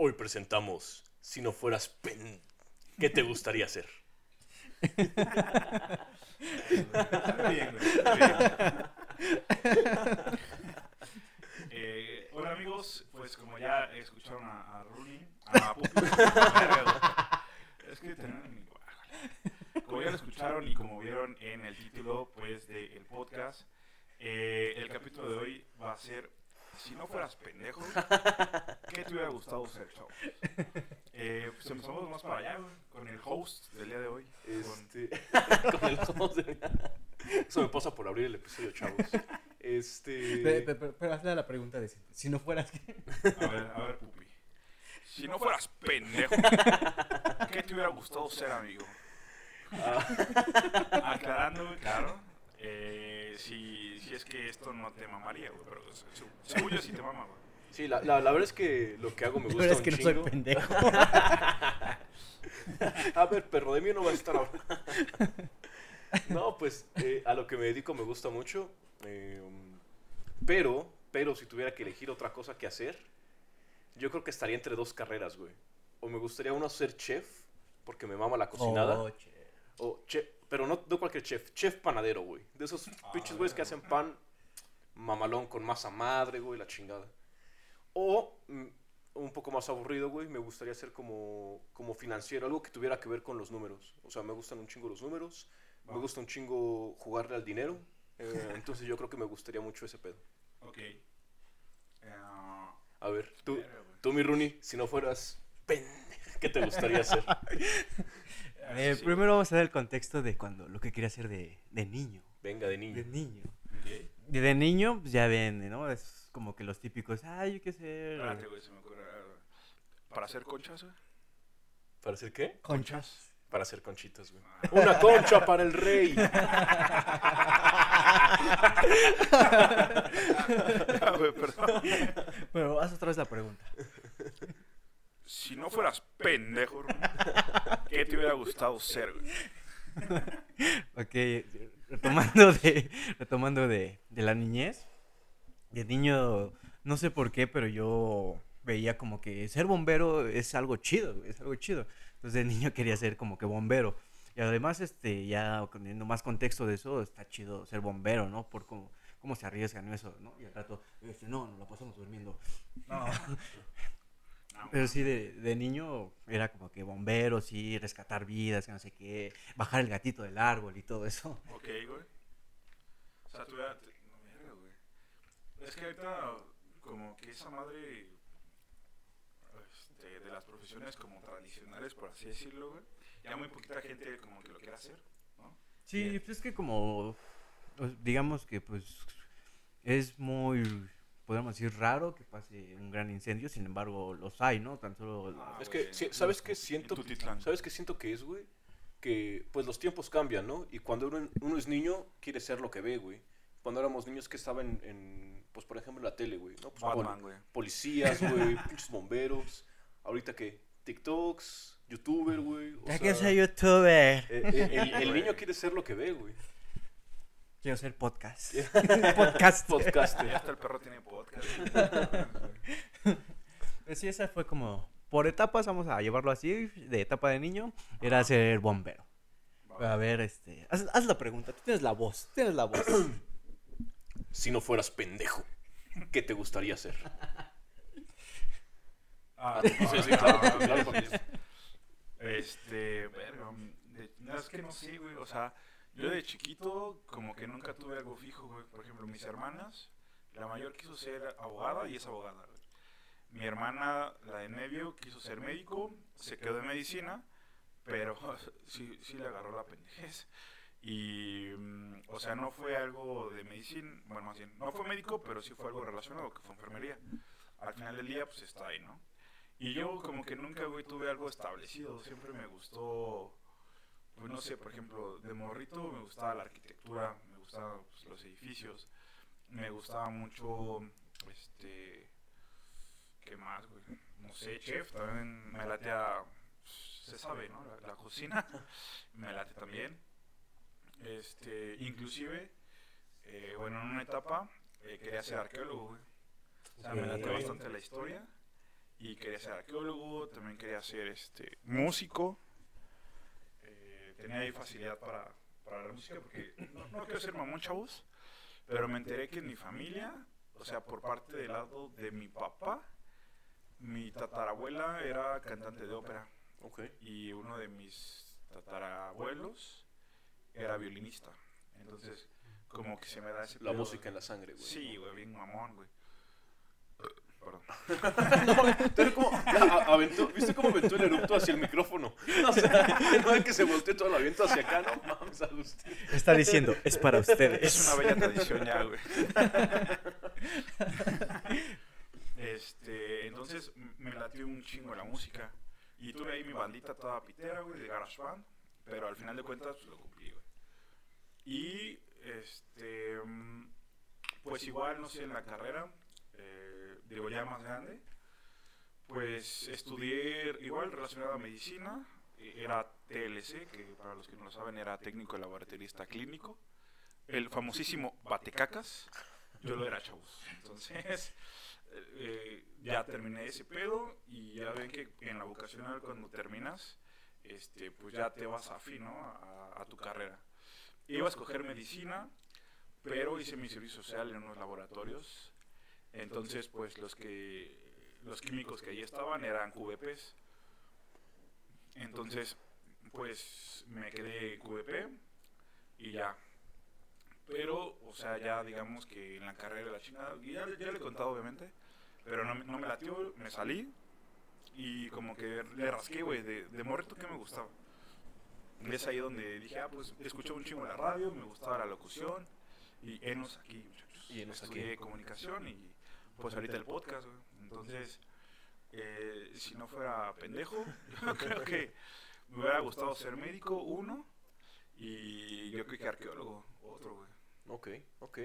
Hoy presentamos Si no fueras pen. ¿Qué te gustaría hacer? Está bien, bien. Hola amigos, pues como ya escucharon a, a a Pupi, es que tenemos Como ya lo escucharon y como vieron en el título pues del podcast, eh, el capítulo de hoy va a ser si no fueras pendejo, ¿qué te hubiera gustado ser, chavo? Eh, pues empezamos más para allá, güey, con el host del día de hoy. con- Este. con el host de- Eso me pasa por abrir el episodio, chavos. Este. Pero, pero, pero- pero hazle la pregunta de si, si no fueras. A ver, a ver, Pupi. Si no fueras pendejo, ¿qué te hubiera gustado ser, amigo? Ah, Aclarando, claro. Eh, si, si es que esto no te mamaría, güey, pero se- según yo sí te mama, güey. sí, la, la, la verdad es que lo que hago me La gusta verdad es un que no soy chingo. pendejo. A ver, perro, de mí no va a estar ahora. No, pues eh, a lo que me dedico me gusta mucho. eh, pero, pero si tuviera que elegir otra cosa que hacer, yo creo que estaría entre dos carreras, güey. O me gustaría uno ser chef, porque me mama la cocinada. Oh, che. O chef, pero no, no cualquier chef, chef panadero, güey. De esos pinches güeyes que hacen pan mamalón con masa madre, güey, la chingada. O mm, un poco más aburrido, güey, me gustaría ser como, como financiero, algo que tuviera que ver con los números. O sea, me gustan un chingo los números, me Va. gusta un chingo jugarle al dinero. eh, entonces yo creo que me gustaría mucho ese pedo. Ok. Eh, A ver, tú, tú mi Rooney, si no fueras pen, ¿qué te gustaría hacer? Eh, Sí, primero vamos a ver el contexto de cuando lo que quería hacer de, de niño. Venga, de De niño. niño. Ok. De, de niño, pues ya ven, ¿no? Es como que los típicos, ay, yo qué sé. Espérate, güey, se me ocurre. ¿Para hacer conchas, güey? ¿Para hacer qué? Conchas. Para hacer conchitas, güey. Una concha para el rey. Ah, güey, perdón. Pero haz otra vez la pregunta. Si no fueras pendejo, ¿qué te hubiera gustado ser, güey? Ok, retomando de, retomando de, de la niñez. De niño, no sé por qué, pero yo veía como que ser bombero es algo chido, es algo chido. Entonces de niño quería ser como que bombero. Y además, este, ya teniendo más contexto de eso, está chido ser bombero, ¿no? Por cómo, cómo se arriesgan eso, ¿no? Y al rato, este, no, nos la pasamos durmiendo. No. Pero sí, de, de niño era como que bombero, sí, rescatar vidas, que no sé qué, bajar el gatito del árbol y todo eso. Ok, güey. O sea, tú ya... No, verga, güey. Es que ahorita, como que esa madre... Este, de las profesiones como tradicionales, por así decirlo, güey. Ya muy poquita gente como que lo quiere hacer, ¿no? Sí, pues es que como, digamos que pues es muy, podríamos decir, raro que pase un gran incendio, sin embargo los hay, ¿no? Tan solo... Ah, Es que, en- ¿sabes qué siento? ¿Sabes qué siento que es, güey? Que, pues, los tiempos cambian, ¿no? Y cuando uno, uno es niño, quiere ser lo que ve, güey. Cuando éramos niños que estaban en, en, pues, por ejemplo, en la tele, güey, ¿no? Pues, Batman, güey. policías, güey, pinches bomberos. Ahorita, ¿qué? TikToks, youtuber, güey. o Ya sea, que soy youtuber. eh, eh, el, el niño quiere ser lo que ve, güey. Quiero ser podcast. podcast. Podcaster. Ya hasta el perro tiene podcast. Pues sí, esa fue como, por etapas, vamos a llevarlo así, de etapa de niño, era ser bombero. A ver, este, haz, haz la pregunta, tú tienes la voz, tienes la voz. Si no fueras pendejo, ¿qué te gustaría hacer? Ah, Sí, sí, claro, claro, porque es- Este, verga, de- no, es que no sé, güey, o sea, yo de chiquito como que nunca tuve algo fijo, güey. Por ejemplo, mis hermanas, la mayor quiso ser abogada y es abogada, güey. Mi hermana, la de medio, quiso ser médico, se quedó en medicina, pero sí, sí le agarró la pendejez. Y, mm, o sea, no fue algo de medicina, bueno, más bien, no fue médico, pero sí fue algo relacionado, que fue enfermería. Al final del día, pues está ahí, ¿no? Y yo como que nunca, güey, tuve algo establecido. Siempre me gustó, pues no sé, por ejemplo, de morrito me gustaba la arquitectura, me gustaban pues, los edificios, me gustaba mucho, este, ¿qué más, güey? No sé, chef, también me late a, se sabe, ¿no? La, la cocina, me late también. Este, inclusive, eh, bueno, en una etapa eh, quería ser arqueólogo, güey. O sea, me late bastante la historia. Y quería ser arqueólogo, también quería ser este, músico. Tenía ahí facilidad para, para la música porque no, no quiero ser mamón, chavos. Pero me enteré que en mi familia, o sea, por parte del lado de mi papá, mi tatarabuela era cantante de ópera Ok. y uno de mis tatarabuelos era violinista. Entonces, como que se me da ese La pedo, música en la sangre, güey. Sí, güey, bien mamón, güey. Perdón. Entonces, como, a- aventó- ¿Viste cómo aventó el eructo hacia el micrófono? O sea, no es que se volteó todo el viento hacia acá, no mames, Agustín. Está diciendo, es para ustedes. Es una bella tradición ya, güey. Este, entonces me latió un chingo la música. Y tuve ahí mi bandita toda pitera, güey, de Garage Band. Pero al final de cuentas pues, lo cumplí, güey. Y, este, mm, pues igual, no sé, en la carrera, eh, digo ya más grande, pues estudié igual relacionado a medicina. eh, Era TLC, que para los que no lo saben era técnico laboratorista clínico el famosísimo Batecacas. Yo lo era, chavos. Entonces, eh, ya terminé ese pedo y ya ven que en la vocacional cuando terminas, este, pues ya te vas afín, ¿no? A, a tu carrera. Iba a escoger medicina, pero hice mi servicio social en unos laboratorios. Entonces, pues los que los químicos que ahí estaban eran QVPs. Entonces, pues me quedé QVP y ya, pero, o sea, ya digamos que en la carrera de la chingada, ya, ya le he contado obviamente, pero no, me- no me latió, me salí y como que le rasqué, güey, de, de morrito que me gustaba. Y es ahí donde dije, ah, pues escuché un chingo la radio, me gustaba la locución y enos aquí, muchachos. Y enos Estudié aquí. comunicación y pues ahorita el podcast, güey. Entonces, eh, si no fuera pendejo, yo creo que me hubiera gustado ser médico, uno, y yo creo que arqueólogo, otro, güey. Ok, ok.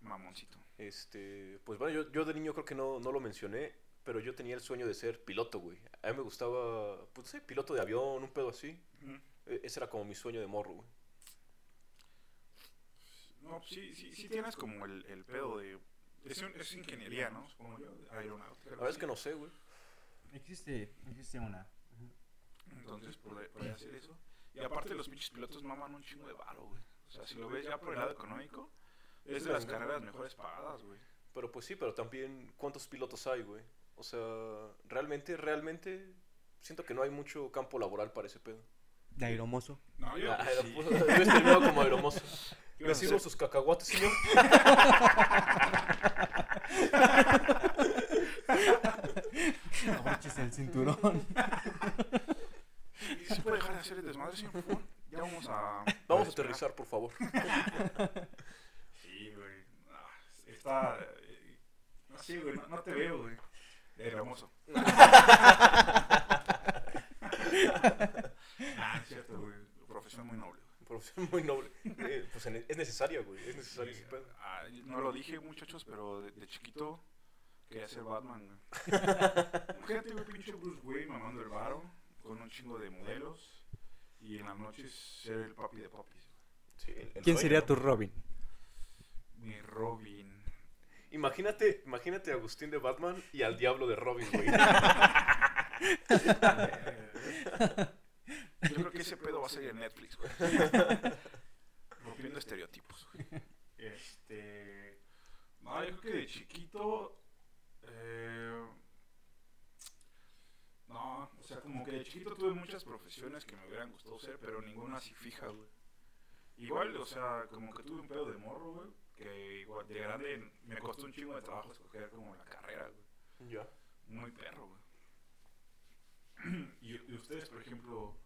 Mamoncito. Este, pues bueno, yo, yo de niño creo que no, no lo mencioné, pero yo tenía el sueño de ser piloto, güey. A mí me gustaba, pues sí, piloto de avión, un pedo así. E- Ese era como mi sueño de morro, güey. No, sí, sí, sí tienes como el, el pedo de... Es, un- es ingeniería, ¿no? Supongo yo, aeronáutica. La verdad es que no sé, güey. Existe, existe una. Entonces, podría, hacer eso. Y aparte los pinches pilotos maman un chingo de varo, güey. O sea, si lo ves ya por el lado económico, es de las carreras mejores pagadas, güey. Pero pues sí, pero también, ¿cuántos pilotos hay, güey? O sea, realmente, realmente, siento que no hay mucho campo laboral para ese pedo. De aeromozo. No, yo Ah, sí. aeropuerto- Yo estoy terminado como aeromozo. ¿Qué ¿Le sirvo sus cacahuates, señor? Abroches el cinturón. ¿Y ¿Se puede dejar de hacer el desmadre, señor? Por favor? Ya vamos a... Vamos a aterrizar, por favor. Sí, güey. Ah, está... eh, No sé, güey. No, no te veo, güey. De hermoso. ah, es cierto, güey. Profesión muy noble, muy noble. Eh, pues es necesaria, güey. Es necesario ese pedo. Ah, no lo dije, muchachos, pero de, de chiquito quería ser Batman, güey. Imagínate, güey, pinche Bruce Wayne mamando el varo con un chingo de modelos y en las noches ser el papi de papis. Sí, el- el ¿Quién sería ¿no? tu Robin? Mi Robin. Imagínate, imagínate a Agustín de Batman y al diablo de Robin, güey. Yo creo que ese pedo va a salir en Netflix, güey. Rompiendo estereotipos, güey. Este. No, yo creo que de chiquito. eh, no, o sea, como que de chiquito tuve muchas profesiones que me hubieran gustado ser, pero ninguna así fija, güey. Igual, o sea, como que tuve un pedo de morro, güey. Que igual de grande me costó un chingo de trabajo escoger como la carrera, güey. Ya. Muy perro, güey. y, y ustedes, por ejemplo,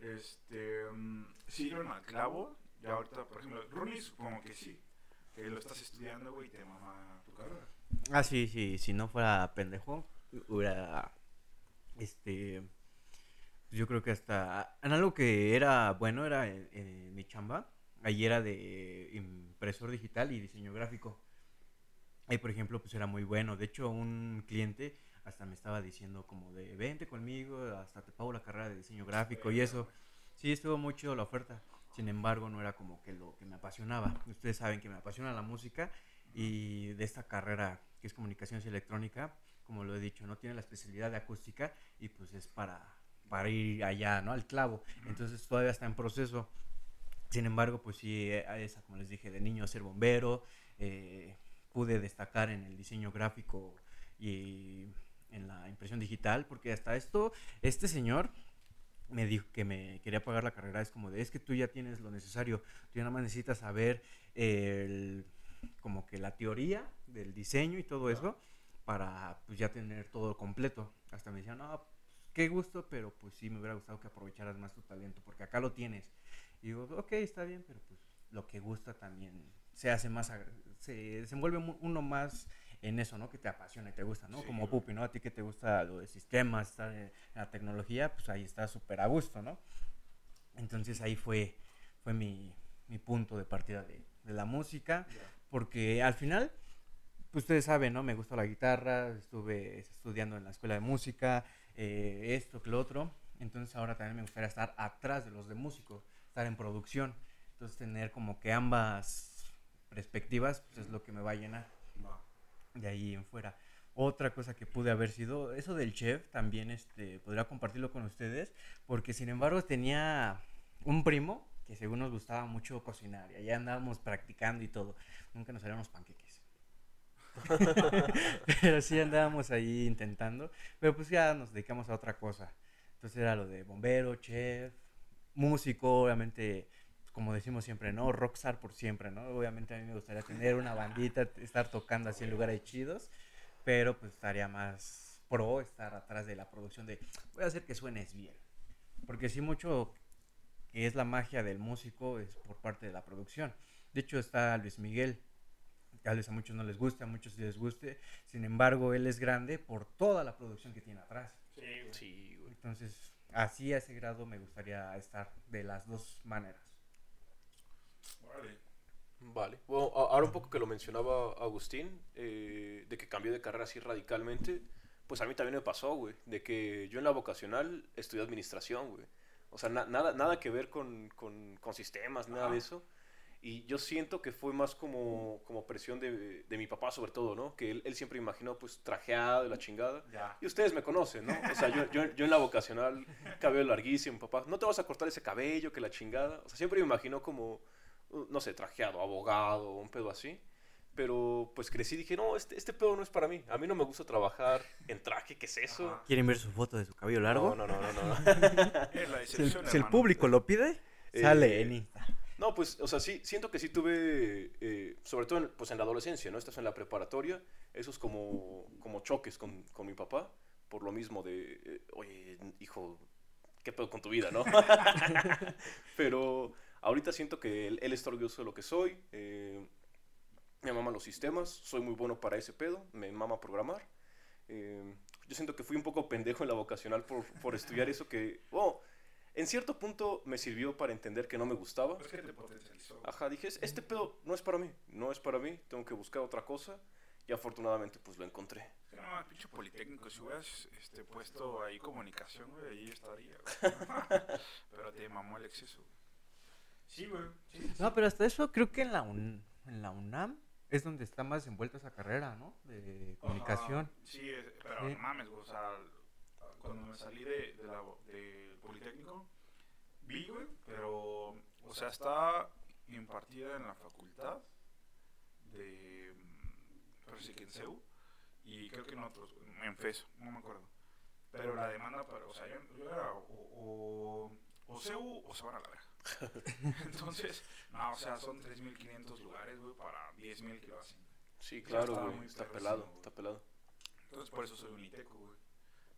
este, mm, sirven al clavo. Ya ahorita, por ejemplo, Ronnie supongo que sí. Que lo estás estudiando, güey, y te mama tu carrera. Ah, sí, sí, si no fuera pendejo, hubiera, este, yo creo que hasta, en algo que era bueno era en, en mi chamba, ahí era de impresor digital y diseño gráfico. Ahí, por ejemplo, pues era muy bueno. De hecho, un cliente hasta me estaba diciendo como de, vente conmigo, hasta te pago la carrera de diseño gráfico y eso. Sí, estuvo muy chido la oferta. Sin embargo, no era como que lo que me apasionaba. Ustedes saben que me apasiona la música y de esta carrera que es comunicaciones electrónica, como lo he dicho, no tiene la especialidad de acústica y pues es para, para ir allá, ¿no? Al clavo. Entonces todavía está en proceso. Sin embargo, pues sí, eh, esa, como les dije, de niño ser bombero, eh, pude destacar en el diseño gráfico y en la impresión digital, porque hasta esto, este señor me dijo que me quería pagar la carrera, es como de, es que tú ya tienes lo necesario, tú ya nada más necesitas saber el, como que la teoría del diseño y todo eso para pues ya tener todo completo. Hasta me decían, no, qué gusto, pero pues sí me hubiera gustado que aprovecharas más tu talento, porque acá lo tienes. Y digo, ok, está bien, pero pues lo que gusta también se hace más, se desenvuelve uno más en eso, ¿no? Que te apasiona y te gusta, ¿no? Sí, Como. Pupi, ¿no? A ti que te gusta lo de sistemas, estar en la tecnología, pues ahí está súper a gusto, ¿no? Entonces ahí fue, fue mi, mi punto de partida de, de la música, porque al final, pues ustedes saben, ¿no? Me gusta la guitarra, estuve estudiando en la escuela de música, eh, esto, que lo otro, entonces ahora también me gustaría estar atrás de los de músicos, estar en producción, entonces tener como que ambas perspectivas, pues es lo que me va a llenar de ahí en fuera. Otra cosa que pude haber sido, eso del chef también este, podría compartirlo con ustedes, porque sin embargo tenía un primo que según nos gustaba mucho cocinar y allá andábamos practicando y todo. Nunca nos salían los panqueques. pero sí andábamos ahí intentando, pero pues ya nos dedicamos a otra cosa. Entonces era lo de bombero, chef, músico, obviamente, como decimos siempre, ¿no? Rockstar por siempre, ¿no? Obviamente a mí me gustaría tener una bandita, estar tocando así en lugares chidos, pero pues estaría más pro estar atrás de la producción de, voy a hacer que suenes bien. Porque sí mucho que es la magia del músico es por parte de la producción. De hecho está Luis Miguel, tal vez a muchos no les guste, a muchos sí les guste, sin embargo él es grande por toda la producción que tiene atrás. Sí, güey. Sí, güey. Entonces, así a ese grado me gustaría estar de las dos maneras. Órale. Vale. Bueno, ahora un poco que lo mencionaba Agustín, eh, de que cambió de carrera así radicalmente, pues a mí también me pasó, güey, de que yo en la vocacional estudié administración, güey. O sea, na- nada, nada que ver con, con, con sistemas, nada Ajá. de eso. Y yo siento que fue más como, como presión de, de mi papá, sobre todo, ¿no? Que él, él siempre imaginó, pues, trajeado y la chingada. Ya. Y ustedes me conocen, ¿no? O sea, yo, yo, yo en la vocacional, cabello larguísimo, papá, no te vas a cortar ese cabello, que la chingada. O sea, siempre me imaginó como, uh, no sé, trajeado, abogado, un pedo así. Pero pues crecí y dije, no, este, este pedo no es para mí. A mí no me gusta trabajar en traje, ¿qué es eso? Ajá. ¿Quieren ver su foto de su cabello largo? No, no, no, no. no. Es la Si el, si el público lo pide, Eh, sale en Insta. No, pues, o sea, sí, siento que sí tuve, eh, sobre todo en, pues en la adolescencia, ¿no? Estás en la preparatoria, esos como, como choques con, con mi papá, por lo mismo de, eh, oye, hijo, ¿qué pedo con tu vida, no? Pero ahorita siento que él, él está orgulloso de lo que soy, eh, me mama los sistemas, soy muy bueno para ese pedo, me mama programar. Yo siento que fui un poco pendejo en la vocacional por, por estudiar eso que, bueno, en cierto punto me sirvió para entender que no me gustaba. Es que te potencializó. Ajá, dije, "Es- este pedo no es para mí, no es para mí, tengo que buscar otra cosa. Y afortunadamente, pues lo encontré. No mames, pinche politécnico, si hubieras este, puesto ahí comunicación, güey, ahí estaría. Pero te mamó el exceso. Sí, güey. Sí, sí, No, pero hasta eso creo que en la, UN en la UNAM es donde está más envuelta esa carrera, ¿no? De comunicación. Ajá, sí, es- pero Sí. no mames, güey, o sea, cuando me salí de, de la, del Politécnico, vi, güey, pero, o sea, está impartida en la facultad de, pero sí que en CEU, y creo que en otros, en FES, no me acuerdo. Pero la demanda, para, o sea, yo, yo era o, o, o CEU o se van a la verga. Entonces, no, o sea, son 3.500 lugares, güey, para 10.000 que lo hacen. Sí, claro, güey, está pelado, está pelado. Entonces por eso soy un iteco, güey.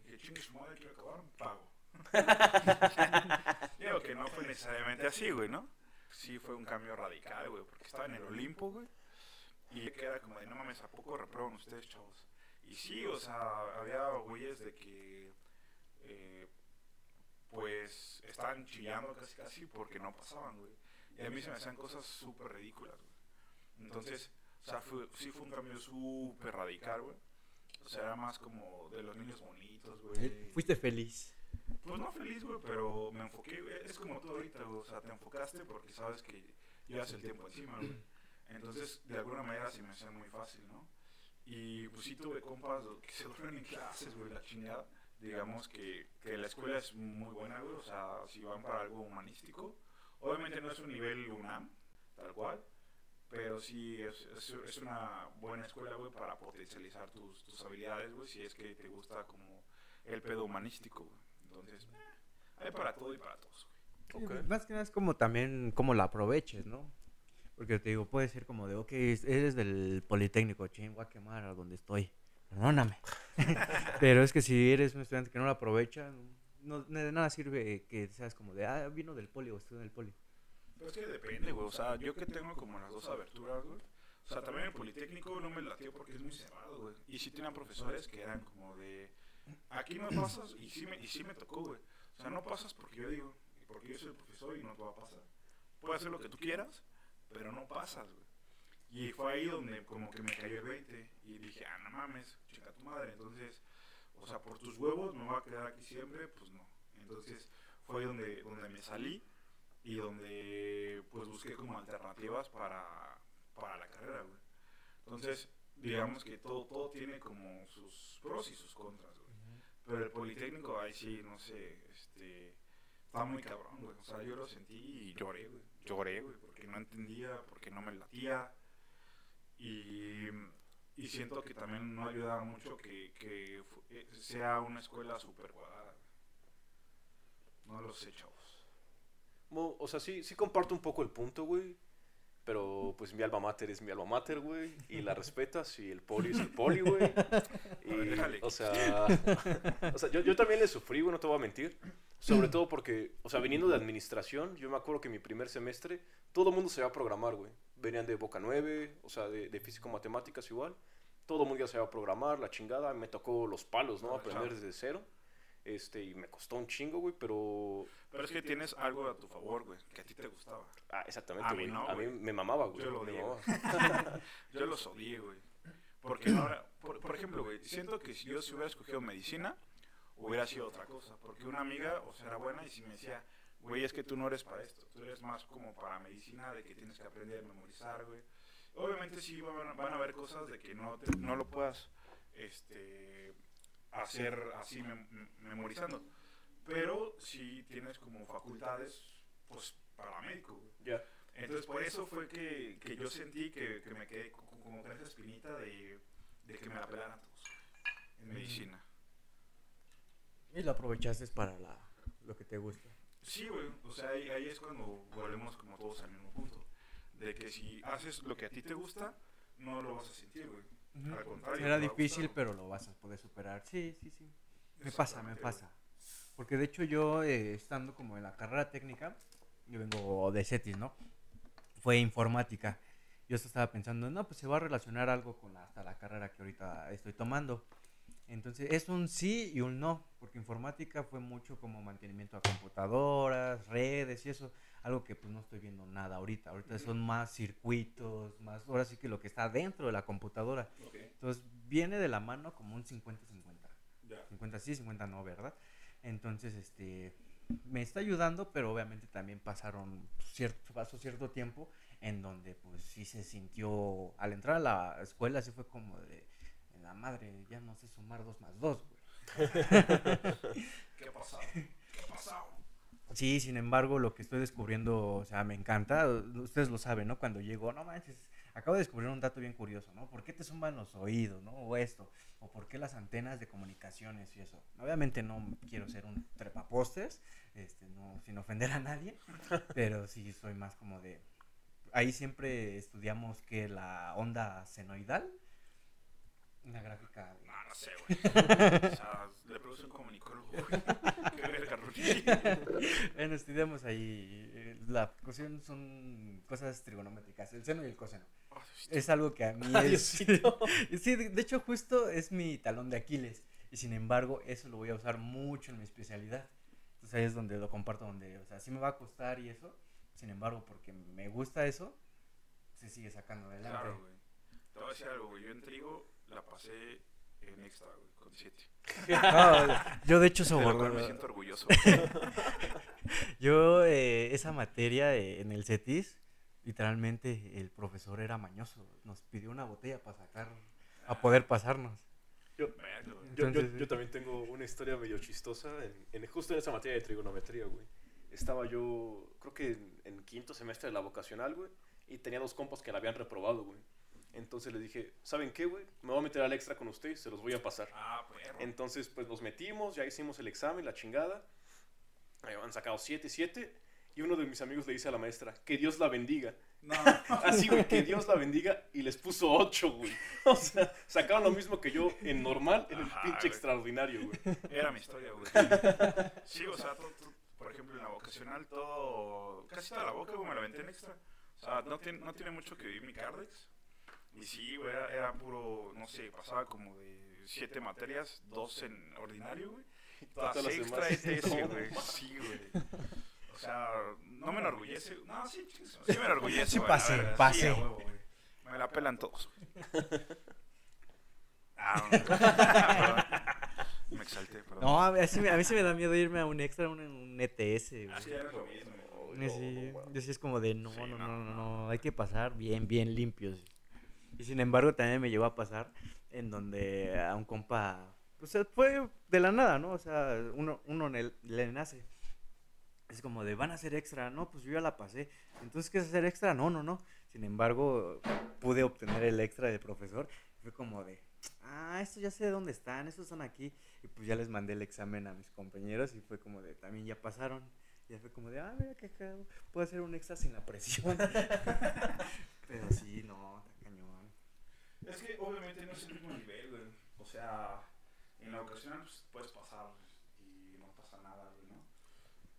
Dije, chingue su madre, quiero acabar, pago. Digo que no fue necesariamente así, güey, ¿no? Sí fue un cambio radical, güey, porque estaba en el Olimpo, güey. Y queda como de, no mames, ¿a poco reprueban ustedes, chavos? Y sí, o sea, había güeyes de que, eh, pues, estaban chillando casi casi porque no pasaban, güey. Y a mí se me hacían cosas súper ridículas, güey. Entonces, o sea, fue, sí fue un cambio súper radical, güey. O sea, era más como de los niños bonitos, güey. Fuiste feliz. Pues no feliz, güey, pero me enfoqué, güey. Es como tú ahorita, güey. O sea, te enfocaste porque sabes que llevas el tiempo encima, güey. Entonces, de alguna manera se me hacía muy fácil, ¿no? Y pues sí tuve compas que se duermen en clases, güey, la chingada. Digamos que, que la escuela es muy buena, güey. O sea, si van para algo humanístico. Obviamente no es un nivel UNAM, tal cual. Pero sí es, es, es una buena escuela, güey, para potencializar tus, tus habilidades, güey. Si es que te gusta como el pedo humanístico, güey. Entonces, eh, hay para todo y para todos, güey. Más que nada es como también como la aproveches, ¿no? Porque te digo, puede ser como de, ok, es- eres del Politécnico, ching, voy a quemar a donde estoy. Perdóname. Pero es que si eres un estudiante que no lo aprovecha, no, de nada sirve que seas como de, ah, vino del poli o estudio en el poli. Pero es que depende, güey. O sea, yo que tengo como las dos aberturas, güey. O sea, también el Politécnico no me latió porque es muy cerrado, güey. Y sí tenían profesores que eran como de... Aquí no pasas y sí me, y sí me tocó, güey. O sea, no pasas porque yo digo, porque yo soy el profesor y no te va a pasar. Puedes hacer lo que tú quieras, pero no pasas, güey. Y fue ahí donde como que me cayó el 20 y dije, ah, no mames, chica tu madre. Entonces, o sea, por tus huevos me voy a quedar aquí siempre, pues no. Entonces, fue ahí donde, donde me salí y donde pues busqué como alternativas para, para la carrera. Entonces, digamos que todo, todo tiene como sus pros y sus contras. Pero el Politécnico, ahí sí, no sé, este, está muy cabrón. O sea, yo lo sentí y lloré. Lloré, porque no entendía, porque no me latía. Y, y siento que también no ayudaba mucho que, que eh, sea una escuela súper cuadrada. No lo sé, chavos. O sea, sí, sí comparto un poco el punto, güey. Pero pues mi alma mater es mi alma mater, güey. Y la respetas y el poli es el poli, güey. Y, o sea, o sea yo, yo también le sufrí, güey, no te voy a mentir. Sobre todo porque, o sea, viniendo de administración, yo me acuerdo que mi primer semestre todo el mundo se iba a programar, güey. Venían de Boca 9, o sea, de, de físico-matemáticas igual. Todo el mundo ya se iba a programar, la chingada. Me tocó los palos, ¿no? Ah, Aprender desde cero. Este, y me costó un chingo, güey, pero... Pero es que tienes algo a tu favor, güey, que a ti te gustaba. Ah, exactamente, A mí no, a mí me mamaba, güey. Yo lo odié. Yo los odié, güey. Porque era, por, por ejemplo, güey, siento que si yo si hubiera escogido medicina, hubiera sido otra cosa. Porque una amiga, o sea, era buena y si me decía, güey, es que tú no eres para esto, tú eres más como para medicina, de que tienes que aprender a memorizar, güey. Obviamente sí van, van a haber cosas de que no, te- no lo puedas este, hacer así mem- memorizando. Pero sí tienes como facultades, pues, para médico. Ya. Entonces, por eso fue que, que yo sentí que, que me quedé co- como con esa espinita de, de que me la pelaran todos en medicina. Y lo aprovechaste para la, lo que te gusta. Sí, güey. O sea, ahí, ahí es cuando volvemos como todos al mismo punto. De que si haces lo que a ti te gusta, no lo vas a sentir, güey. Al contrario. Será te va a difícil, pero lo vas a poder superar. Sí, sí, sí. Me pasa, me pasa. Porque de hecho yo, eh, estando como en la carrera técnica, yo vengo de CETIS, ¿no? Fue informática. Yo estaba pensando, no, pues se va a relacionar algo con hasta la carrera que ahorita estoy tomando. Entonces es un sí y un no, porque informática fue mucho como mantenimiento a computadoras, redes y eso, algo que pues no estoy viendo nada ahorita. Ahorita son más circuitos, más, ahora sí que lo que está dentro de la computadora. Entonces viene de la mano como un 50-50. ya. 50 sí, 50 no, ¿verdad? Entonces, este, me está ayudando, pero obviamente también pasaron cierto, pasó cierto tiempo en donde pues sí se sintió, al entrar a la escuela sí fue como de, "En la madre, ya no sé sumar dos más dos, güey. ¿Qué ha pasado? ¿Qué? Sí, sin embargo, lo que estoy descubriendo, o sea, me encanta. Ustedes lo saben, ¿no? Cuando llego, no manches, acabo de descubrir un dato bien curioso, ¿no? ¿Por qué te zumban los oídos, ¿no? O esto, o por qué las antenas de comunicaciones y eso. Obviamente no quiero ser un trepapostes, este, no, sin ofender a nadie, pero sí soy más como de... Ahí siempre estudiamos que la onda senoidal, una gráfica... No, no sé, güey. O sea, le produce un comunicólogo, güey. Qué verga. Bueno, estudiamos ahí. eh, La cuestión son cosas trigonométricas, el seno y el coseno. Ay, Es algo que a mí Ay, es... Sí, de de hecho justo es mi talón de Aquiles. Y sin embargo, eso lo voy a usar mucho en mi especialidad. Entonces ahí es donde lo comparto, donde, o sea, sí me va a costar y eso. Sin embargo, porque me gusta eso, se sigue sacando adelante. Claro, güey. Te voy a decir algo, güey. Yo en trigo la pasé en extra, güey, con 7. No, yo de hecho cual me soborno. siento orgulloso. Yo, eh, esa materia eh, en el CETIS, literalmente el profesor era mañoso. Nos pidió una botella para sacar a poder pasarnos. Yo, yo, yo- yo también tengo una historia medio chistosa, en, en- justo en esa materia de trigonometría, güey. Estaba yo, creo que en, en quinto semestre de la vocacional, güey, y tenía dos compas que la habían reprobado, güey. Entonces les dije, ¿saben qué, güey? Me voy a meter al extra con ustedes, se los voy a pasar. Ah, perro. Entonces, pues nos metimos, ya hicimos el examen, la chingada. Han sacado 7, 7. Y uno de mis amigos le dice a la maestra, que Dios la bendiga. No, Así, güey, que Dios la bendiga. Y les puso 8, güey. O sea, sacaron lo mismo que yo en normal, en el pinche güey. extraordinario, güey. era mi historia, güey. Sí, o sea, todo- todo- por ejemplo, en la vocacional, todo. Casi toda la boca, güey, me la aventé en extra. O sea, no tiene, no tiene mucho que vivir mi Cardex. Y sí, güey, era, era puro, no sé, pasaba como de siete materias, dos en ordinario, güey. Todas Todas las extra. ETS, güey. Sí, güey. O sea, no me enorgullece. No, sí, sí me enorgullece. Sí güey, pasé, verdad, sí, güey. Me la pelan todos, güey. Ah, no. Me exalté, perdón. No, a mí, a mí sí me da miedo irme a un extra, un, un ETS, güey. Ah, sí, ya no es lo mismo. güey. Sí, yo es como de no, Sí, no, no, no, no, no. no, hay que pasar bien, bien limpios. Y sin embargo también me llegó a pasar en donde a un compa, pues fue de la nada, ¿no? O sea, uno, uno le, le nace. Es como de, van a hacer extra, no, pues yo ya la pasé. Entonces, ¿qué es hacer extra? No, no, no. Sin embargo, pude obtener el extra del profesor. Fue como de, ah, esto ya sé de dónde están, estos están aquí. Y pues ya les mandé el examen a mis compañeros y fue como de, también ya pasaron. Ya fue como de, ah, mira cagado, puedo hacer un extra sin la presión. Pero sí, no. Es que obviamente no es el mismo nivel, güey. O sea, en la ocasión pues, puedes pasar y no pasa nada, güey, ¿no?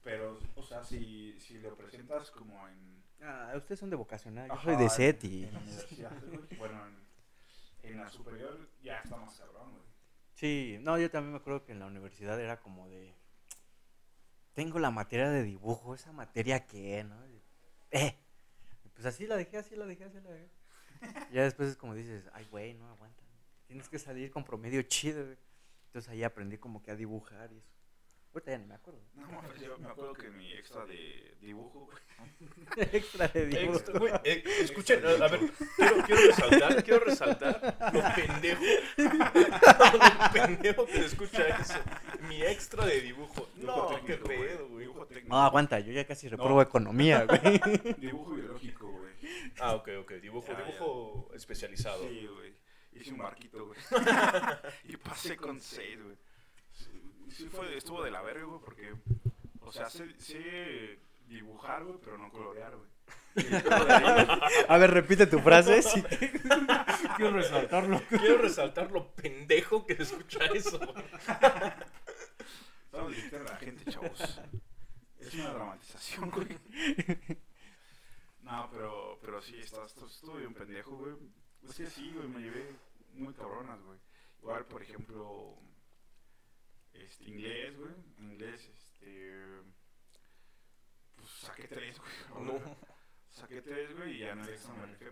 Pero, o sea, si, si lo presentas como en... Ah, ustedes son de vocacional, yo Ajá, soy de en- SET y... En la universidad, güey. Bueno, en, en la superior ya está más cabrón, güey. Sí, no, yo también me acuerdo que en la universidad era como de... Tengo la materia de dibujo, esa materia que, ¿no? Eh. Y Pues así la dejé, así la dejé, así la dejé. Ya después es como dices, ay, güey, no aguanta. Tienes que salir con promedio chido, güey. Entonces ahí aprendí como que a dibujar y eso. Ahorita ya ni me acuerdo. No, mames, yo me acuerdo que mi extra de dibujo, güey. Extra de dibujo. Extra, güey, eh, escuchen, a a ver, quiero, quiero resaltar, quiero resaltar lo pendejo, lo pendejo que se escucha eso. Mi extra de dibujo. Dibujo No, qué pedo, güey. Dibujo técnico. No, aguanta, yo ya casi reprobo economía, güey. Dibujo. Ah, ok, ok, dibujo, Ya, ya. dibujo especializado. Sí, güey. Hice un barquito, güey. y pasé con 6, güey. Sí, sí fue, estuvo de la verga, güey, porque, o sea, sé, sé dibujar, güey, pero no colorear, güey. A ver, repite tu frase. sí. Quiero resaltarlo. Quiero resaltar lo pendejo que se escucha eso. güey. Estamos divirtiendo a la gente, chavos. Es una dramatización, güey. No, pero, pero sí, está, esto estuvo bien pendejo, güey. Es que sí, güey, me llevé muy cabronas, güey. Igual, por ejemplo, este, inglés, güey. Inglés, este. Pues saqué tres, güey. No. Saqué tres, güey, y ya no examen me rifé.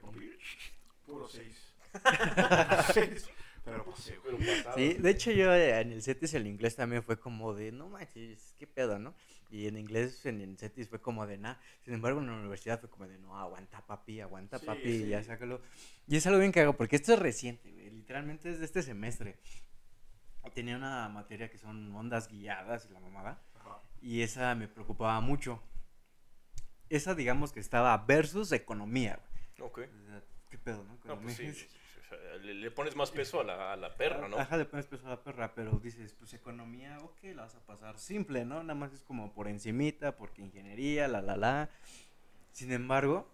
Puro seis. Seis. Pero pasé, güey. Sí, de hecho yo eh, en el CETIS el inglés también fue como de, no manches, qué pedo, ¿no? Y en inglés en el CETIS fue como de, nada. Sin embargo, en la universidad fue como de, no, aguanta papi, aguanta Sí, papi, sí. ya sácalo. Y es algo bien que hago, porque esto es reciente, güey, literalmente es de este semestre. Tenía una materia que son ondas guiadas y la mamada, Ajá. y esa me preocupaba mucho. Esa, digamos que estaba versus economía, güey. Ok. O sea, ¿Qué pedo, no? No, pues sí. Le, pones más peso a la, a la perra, ¿no? Ajá, le pones peso a la perra, pero dices, pues economía, ok, la vas a pasar simple, ¿no? Nada más es como por encimita, porque ingeniería, la, la, la. Sin embargo,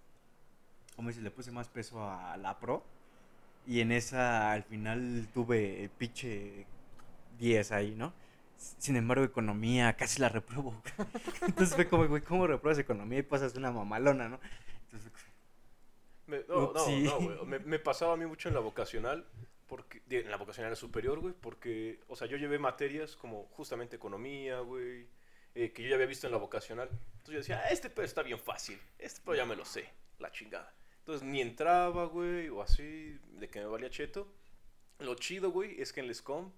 como dices, le puse más peso a la pro. Y en esa, al final, tuve piche 10 ahí, ¿no? Sin embargo, economía, casi la repruebo. Entonces fue como, güey, ¿cómo repruebas economía y pasas una mamalona, no? Entonces, Me, no, no, Upsi. no, güey. Me, me pasaba a mí mucho en la vocacional, porque, en la vocacional superior, güey, porque, o sea, yo llevé materias como justamente economía, güey, eh, que yo ya había visto en la vocacional. Entonces yo decía, ah, este pedo está bien fácil, este pedo ya me lo sé, la chingada. Entonces ni entraba, güey, o así, de que me valía cheto. Lo chido, güey, es que en el SCOM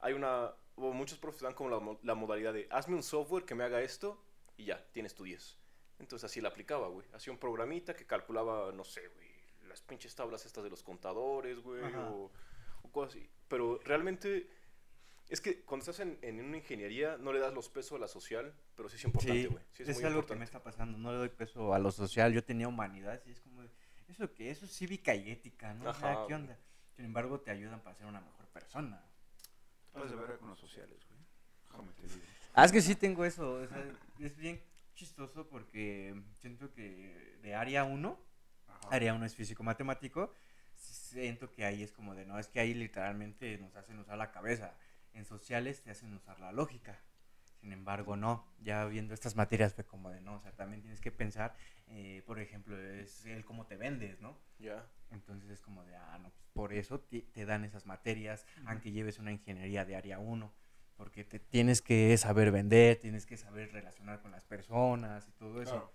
hay una, o muchos profes dan como la, mo- la modalidad de, hazme un software que me haga esto y ya, tienes tu 10. Entonces así la aplicaba, güey. Hacía un programita que calculaba, no sé, güey, las pinches tablas estas de los contadores, güey, o, o cosas así. Pero realmente, es que cuando estás en, en una ingeniería no le das los pesos a la social, pero sí es importante, Sí, güey. Sí, es, muy algo que me está pasando. No le doy peso a lo social. Yo tenía humanidades y es como, ¿eso qué? Eso es cívica y ética, ¿no? O sea, Ajá, ¿qué güey. onda? Sin embargo, te ayudan para ser una mejor persona. Puedes de ver con los sociales, güey. Déjame te digo. Ah, es que sí tengo eso. o sea, es bien chistoso porque siento que de área 1, Ajá. área 1 es físico-matemático, siento que ahí es como de, no, es que ahí literalmente nos hacen usar la cabeza. En sociales te hacen usar la lógica. Sin embargo, no. Ya viendo estas materias fue como de, no, o sea, también tienes que pensar, eh, por ejemplo, es el cómo te vendes, ¿no? Ya. Entonces es como de, ah, no, pues por eso te, te dan esas materias, aunque lleves una ingeniería de área 1, porque te tienes que saber vender, tienes que saber relacionar con las personas y todo eso. Claro.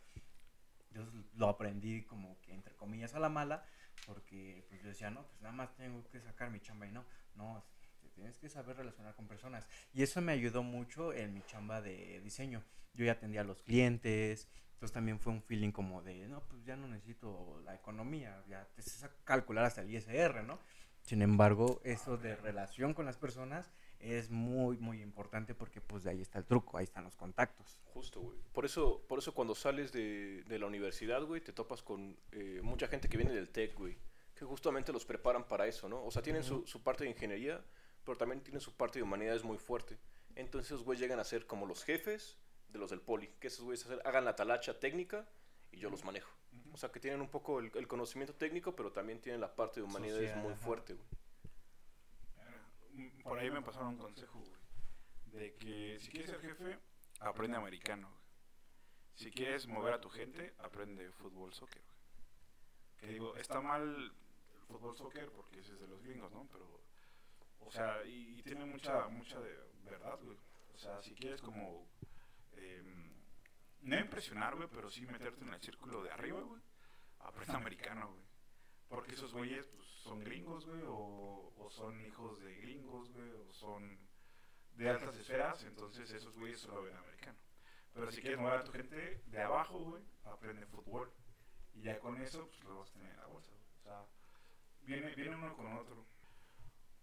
Yo lo aprendí como que entre comillas a la mala, porque pues yo decía, no, pues nada más tengo que sacar mi chamba y no, no, te tienes que saber relacionar con personas. Y eso me ayudó mucho en mi chamba de diseño. Yo ya atendía a los clientes, entonces también fue un feeling como de, no, pues ya no necesito la economía, ya te sé calcular hasta el ISR, ¿no? Sin embargo, eso de relación con las personas es muy, muy importante porque pues de ahí está el truco, ahí están los contactos. Justo, güey. Por eso, por eso cuando sales de, de la universidad, güey, te topas con eh, mucha gente que viene del TEC, güey. Que justamente los preparan para eso, ¿no? O sea, tienen su, su parte de ingeniería, pero también tienen su parte de humanidades muy fuerte. Entonces esos güeyes llegan a ser como los jefes de los del poli. Que esos güeyes hagan la talacha técnica y yo los manejo. O sea, que tienen un poco el, el conocimiento técnico, pero también tienen la parte de humanidades Social, muy ajá. fuerte, güey. Por ahí me pasaron un consejo, güey. De que si quieres ser jefe, aprende americano, güey. Si quieres mover a tu gente, aprende fútbol, soccer, güey. Que digo, está mal el fútbol, soccer porque es de los gringos, ¿no? Pero, o sea, y, tiene mucha, mucha de verdad, güey. O sea, si quieres como, em, no impresionar, güey, pero sí meterte en el círculo de arriba, güey, aprende americano, güey. Porque esos güeyes pues, son gringos, güey, o, o son hijos de gringos, güey, o son de altas esferas, entonces esos güeyes solo ven americano. Pero si quieres mover a tu gente de abajo, güey, aprende fútbol. Y ya con eso, pues lo vas a tener en la bolsa, güey. O sea, viene, viene uno con otro.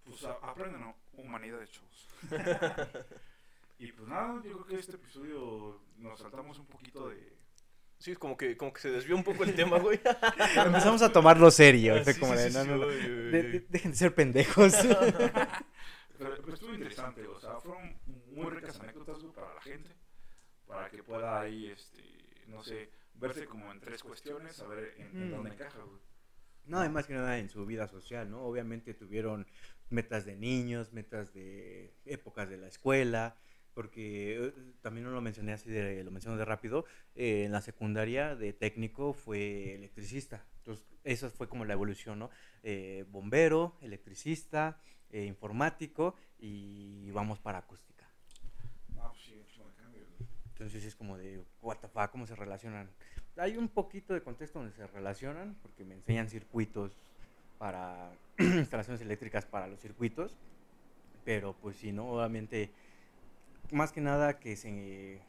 Pues a- aprenden ¿no? humanidades, chavos. y pues nada, yo creo que este episodio nos saltamos un poquito de... Sí, como que, como que se desvió un poco el tema, güey. Empezamos a tomarlo serio. Ah, fue sí, como sí, de, sí, no, sí, no, no, oye, oye, de- oye. de- dejen de ser pendejos. Pero, pero estuvo interesante, o sea, fueron muy ricas anécdotas güey, para la gente, para que pueda ahí, este, no sé, verse como en tres cuestiones, a ver en, en Mm. dónde encaja, güey. No, y más que nada en su vida social, ¿no? Obviamente tuvieron metas de niños, metas de épocas de la escuela, porque eh, también no lo mencioné así, de, lo menciono de rápido, eh, en la secundaria de técnico fue electricista. Entonces, esa fue como la evolución, ¿no? Eh, bombero, electricista, eh, informático y vamos para acústica. Ah, pues. Entonces es como de, what the fuck, ¿cómo se relacionan? Hay un poquito de contexto donde se relacionan, porque me enseñan circuitos para instalaciones eléctricas para los circuitos, pero pues sí, ¿no? Obviamente, más que nada que se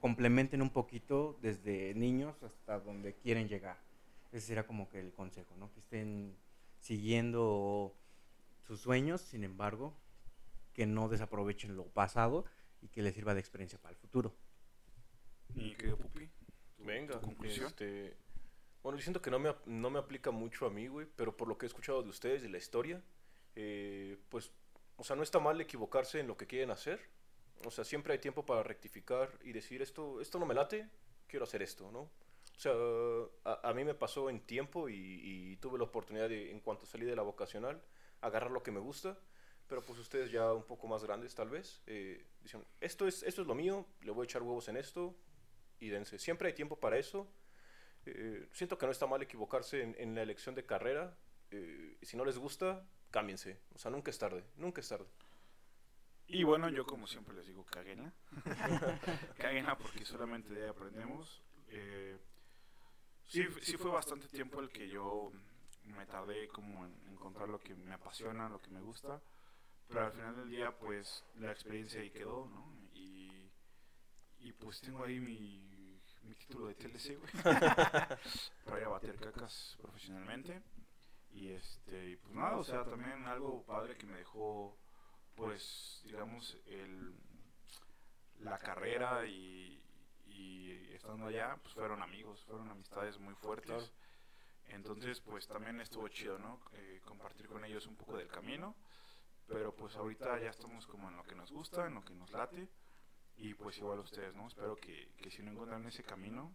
complementen un poquito desde niños hasta donde quieren llegar. Ese sería como que el consejo, ¿no? Que estén siguiendo sus sueños, sin embargo, que no desaprovechen lo pasado y que les sirva de experiencia para el futuro. Mi querido Pupi, Venga, conclusión. este... Bueno, yo siento que no me, ap- no me aplica mucho a mí, güey, pero por lo que he escuchado de ustedes, de la historia, eh, pues, o sea, no está mal equivocarse en lo que quieren hacer. O sea, siempre hay tiempo para rectificar y decir, esto, esto no me late, quiero hacer esto, ¿no? O sea, a, a mí me pasó en tiempo y, y tuve la oportunidad de, en cuanto salí de la vocacional, agarrar lo que me gusta. Pero pues ustedes ya un poco más grandes tal vez, eh, dicen, esto es, esto es lo mío, le voy a echar huevos en esto y dense. Siempre hay tiempo para eso. Eh, siento que no está mal equivocarse en, la elección de carrera. eh, si no les gusta, cámbiense. O sea, nunca es tarde, nunca es tarde. Y bueno, yo como siempre les digo, cáguenla. cáguenla porque solamente de ahí aprendemos. Eh, sí, sí fue bastante tiempo el que yo me tardé como en encontrar lo que me apasiona, lo que me gusta. Pero al final del día, pues la experiencia ahí quedó, ¿no? Y, y pues tengo ahí mi, mi título de TLC, güey. para ir a bater cacas profesionalmente. Y este, y pues nada, o sea, también algo padre que me dejó, pues, digamos, el, la carrera y, y estando allá, pues fueron amigos, fueron amistades muy fuertes. Claro. Entonces, pues también estuvo chido, ¿no? Eh, compartir con ellos un poco del camino. Pero pues ahorita ya estamos como en lo que nos gusta, en lo que nos late. Y pues igual ustedes, ¿no? Espero que, que si no encuentran ese camino,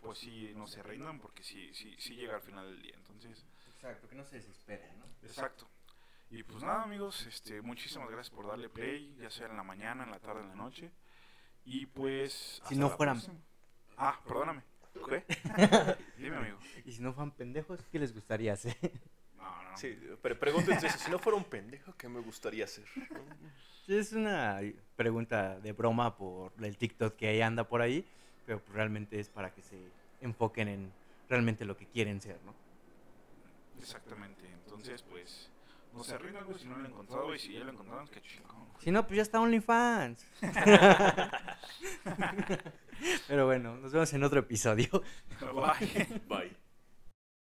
pues sí no se rindan porque sí, sí, sí llega al final del día. Entonces, Exacto, que no se desesperen, ¿no? exacto. Y pues nada, amigos, este, muchísimas gracias por darle play, ya sea en la mañana, en la tarde, en la noche. Y pues. hasta no la fueran- próxima. Ah, perdóname. ¿Qué? Dime, amigo. Y si no fueran pendejos, ¿qué les gustaría hacer? No, no. Sí, pero pregúntense si no fuera un pendejo, ¿qué me gustaría hacer? Es una pregunta de broma por el TikTok que ahí anda por ahí, pero pues realmente es para que se enfoquen en realmente lo que quieren ser, ¿no? Exactamente. Entonces, pues. No se rindan, güey, si no lo han encontrado. Y si ya lo encontraron, qué chingón. Si no, pues ya está OnlyFans. pero bueno, nos vemos en otro episodio. Bye. Bye.